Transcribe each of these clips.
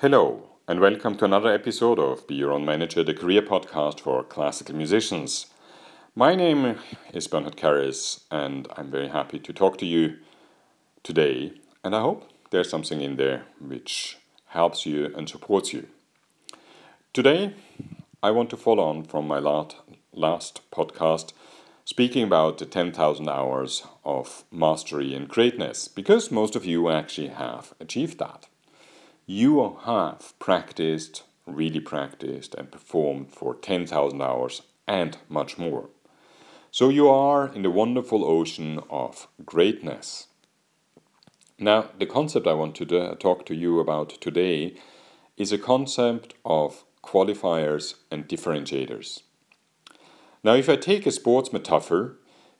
Hello, and welcome to another episode of Be Your Own Manager, the career podcast for classical musicians. My name is Bernhard Kerres, and I'm very happy to talk to you today. And I hope there's something in there which helps you and supports you. Today, I want to follow on from my last podcast speaking about the 10,000 hours of mastery and greatness, because most of you actually have achieved that you have practiced, really practiced, and performed for 10,000 hours and much more. So you are in the wonderful ocean of greatness. Now, the concept I want to uh, talk to you about today is a concept of qualifiers and differentiators. Now, if I take a sports metaphor,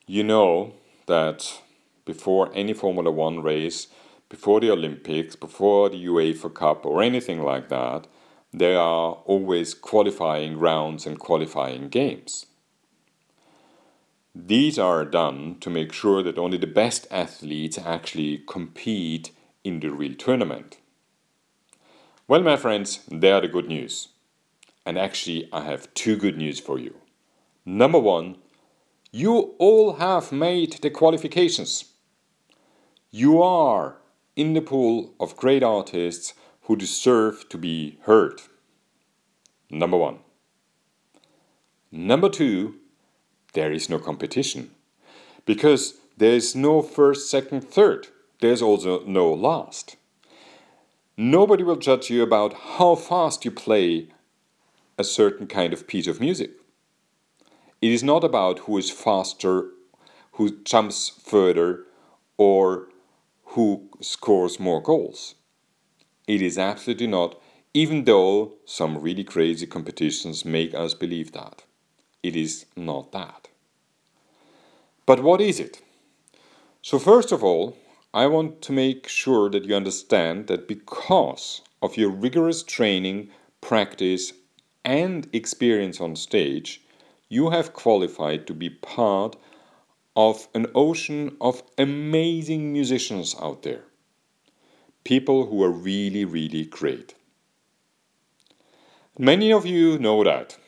you know that before any Formula One race, before the Olympics, before the UEFA Cup, or anything like that, there are always qualifying rounds and qualifying games. These are done to make sure that only the best athletes actually compete in the real tournament. Well, my friends, there are the good news. And actually, I have two good news for you. Number one, you all have made the qualifications. You are in the pool of great artists who deserve to be heard. Number one. Number two, there is no competition. Because there is no first, second, third. There's also no last. Nobody will judge you about how fast you play a certain kind of piece of music. It is not about who is faster, who jumps further, or who scores more goals. It is absolutely not, even though some really crazy competitions make us believe that. It is not that. But what is it? So, first of all, I want to make sure that you understand that because of your rigorous training, practice, and experience on stage, you have qualified to be part of an ocean of amazing musicians out there. People who are really, really great. Many of you know that.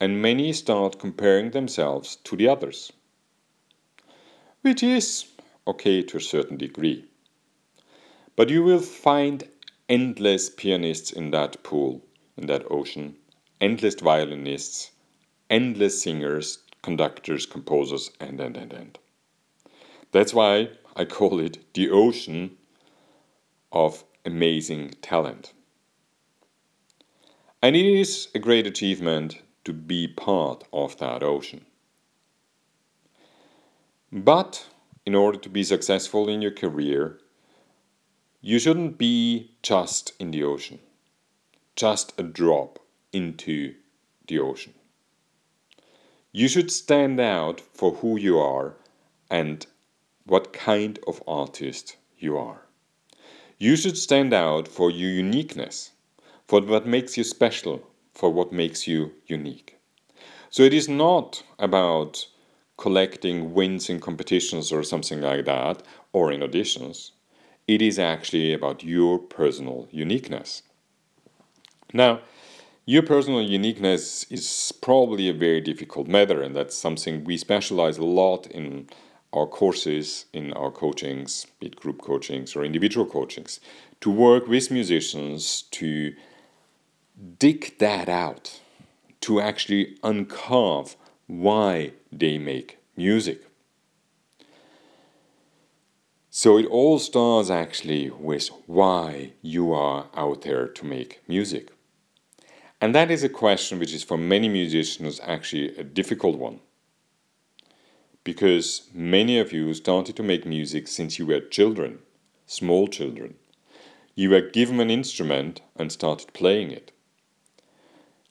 And many start comparing themselves to the others. Which is okay to a certain degree. But you will find endless pianists in that pool, in that ocean, endless violinists, endless singers, conductors, composers, and, and, and, and. That's why I call it the ocean of amazing talent. And it is a great achievement to be part of that ocean. But in order to be successful in your career, you shouldn't be just in the ocean, just a drop into the ocean. You should stand out for who you are and what kind of artist you are. You should stand out for your uniqueness, for what makes you special, for what makes you unique. So it is not about collecting wins in competitions or something like that, or in auditions. It is actually about your personal uniqueness. Now, your personal uniqueness is probably a very difficult matter, and that's something we specialize a lot in our courses, in our coachings, be it group coachings or individual coachings, to work with musicians to dig that out, to actually uncarve why they make music. So it all starts actually with why you are out there to make music. And that is a question which is for many musicians actually a difficult one. Because many of you started to make music since you were children, small children. You were given an instrument and started playing it.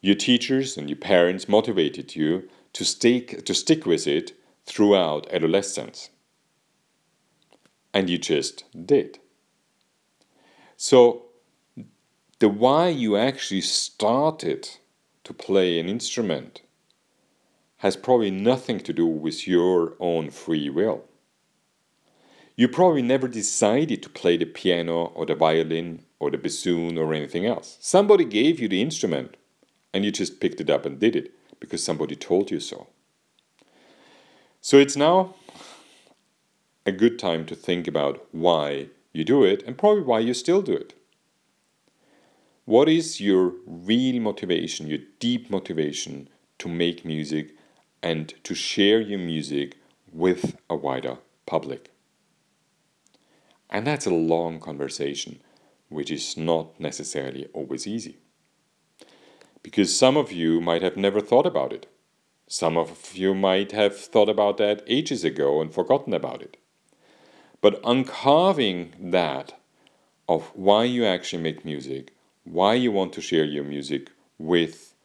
Your teachers and your parents motivated you to stick, to stick with it throughout adolescence. And you just did. So the why you actually started to play an instrument has probably nothing to do with your own free will. You probably never decided to play the piano or the violin or the bassoon or anything else. Somebody gave you the instrument and you just picked it up and did it because somebody told you so. So it's now a good time to think about why you do it and probably why you still do it. What is your real motivation, your deep motivation to make music and to share your music with a wider public? And that's a long conversation, which is not necessarily always easy. Because some of you might have never thought about it. Some of you might have thought about that ages ago and forgotten about it. But uncarving that of why you actually make music, why you want to share your music with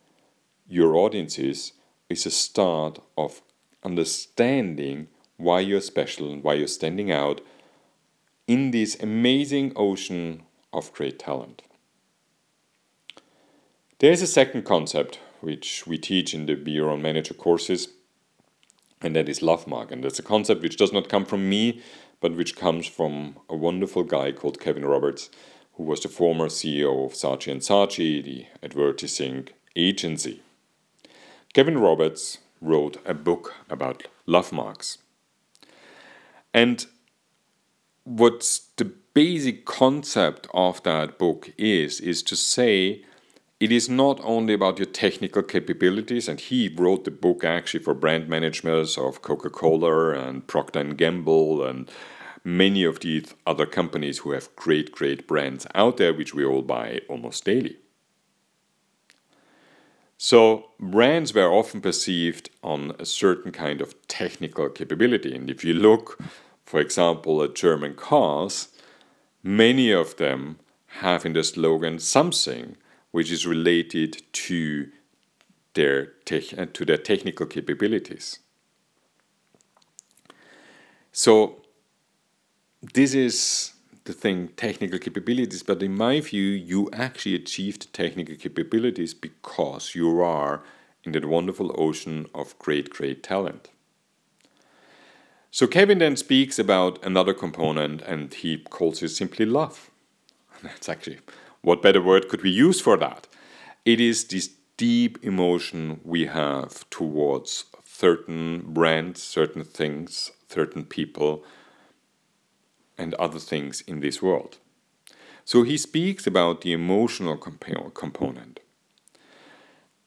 your audiences, is a start of understanding why you're special and why you're standing out in this amazing ocean of great talent. There's a second concept which we teach in the Be Your Own Manager courses, and that is love mark. And that's a concept which does not come from me, but which comes from a wonderful guy called Kevin Roberts, who was the former CEO of Saatchi and Saatchi, the advertising agency. Kevin Roberts wrote a book about Lovemarks. And what the basic concept of that book is, is to say it is not only about your technical capabilities, and he wrote the book actually for brand managers of Coca-Cola and Procter Gamble and many of these other companies who have great, great brands out there, which we all buy almost daily. So, brands were often perceived on a certain kind of technical capability. And if you look, for example, at German cars, many of them have in the slogan something which is related to their, te- to their technical capabilities. So, this is the thing technical capabilities but in my view you actually achieved technical capabilities because you are in that wonderful ocean of great great talent. So kevin then speaks about another component and he calls it simply love. That's actually what better word could we use for that? It is this deep emotion we have towards certain brands certain things certain people and other things in this world. So he speaks about the emotional comp- component.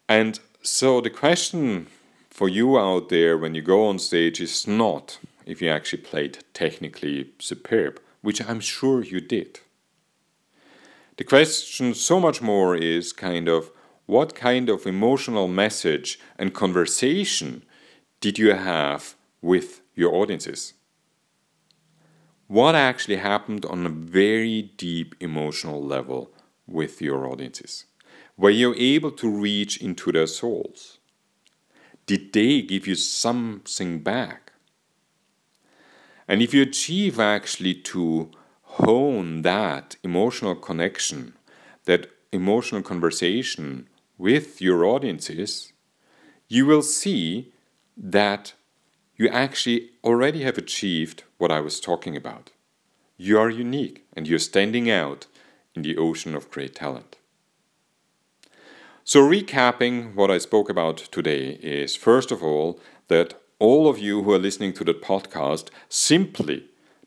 And so the question for you out there when you go on stage is not if you actually played technically superb, which I'm sure you did. The question so much more is kind of what kind of emotional message and conversation did you have with your audiences? What actually happened on a very deep emotional level with your audiences? Were you able to reach into their souls? Did they give you something back? And if you achieve actually to hone that emotional connection, that emotional conversation with your audiences, you will see that you actually already have achieved what I was talking about. You are unique and you're standing out in the ocean of great talent. So, recapping what I spoke about today is first of all, that all of you who are listening to the podcast simply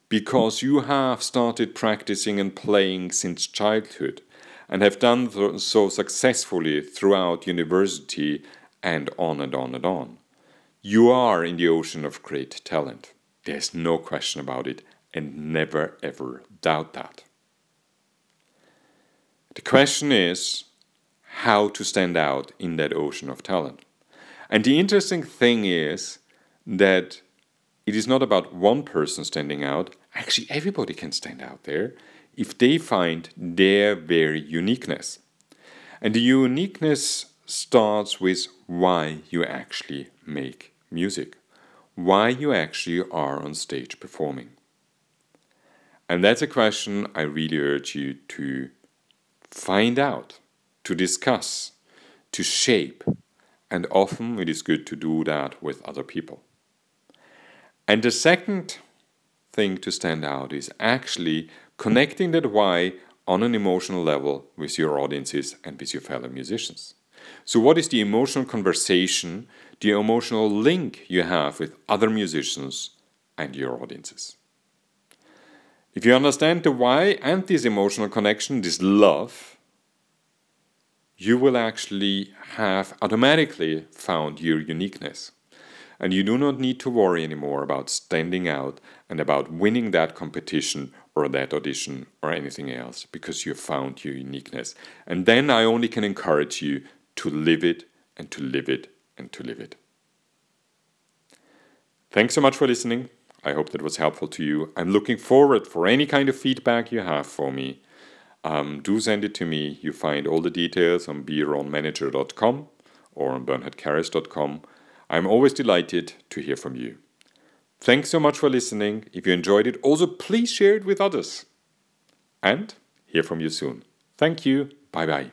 because you have started practicing and playing since childhood and have done so successfully throughout university and on and on and on. You are in the ocean of great talent. There's no question about it, and never ever doubt that. The question is how to stand out in that ocean of talent. And the interesting thing is that it is not about one person standing out, actually, everybody can stand out there if they find their very uniqueness. And the uniqueness starts with why you actually make music, why you actually are on stage performing. And that's a question I really urge you to find out, to discuss, to shape, and often it is good to do that with other people. And the second thing to stand out is actually connecting that why on an emotional level with your audiences and with your fellow musicians. So, what is the emotional conversation, the emotional link you have with other musicians and your audiences? If you understand the why and this emotional connection, this love, you will actually have automatically found your uniqueness. And you do not need to worry anymore about standing out and about winning that competition or that audition or anything else because you found your uniqueness. And then I only can encourage you to live it and to live it and to live it. Thanks so much for listening. I hope that was helpful to you. I'm looking forward for any kind of feedback you have for me. Um, do send it to me. You find all the details on beyourOwnManager.com or on bernhardkerres.com. I'm always delighted to hear from you. Thanks so much for listening. If you enjoyed it, also please share it with others. And hear from you soon. Thank you. Bye bye.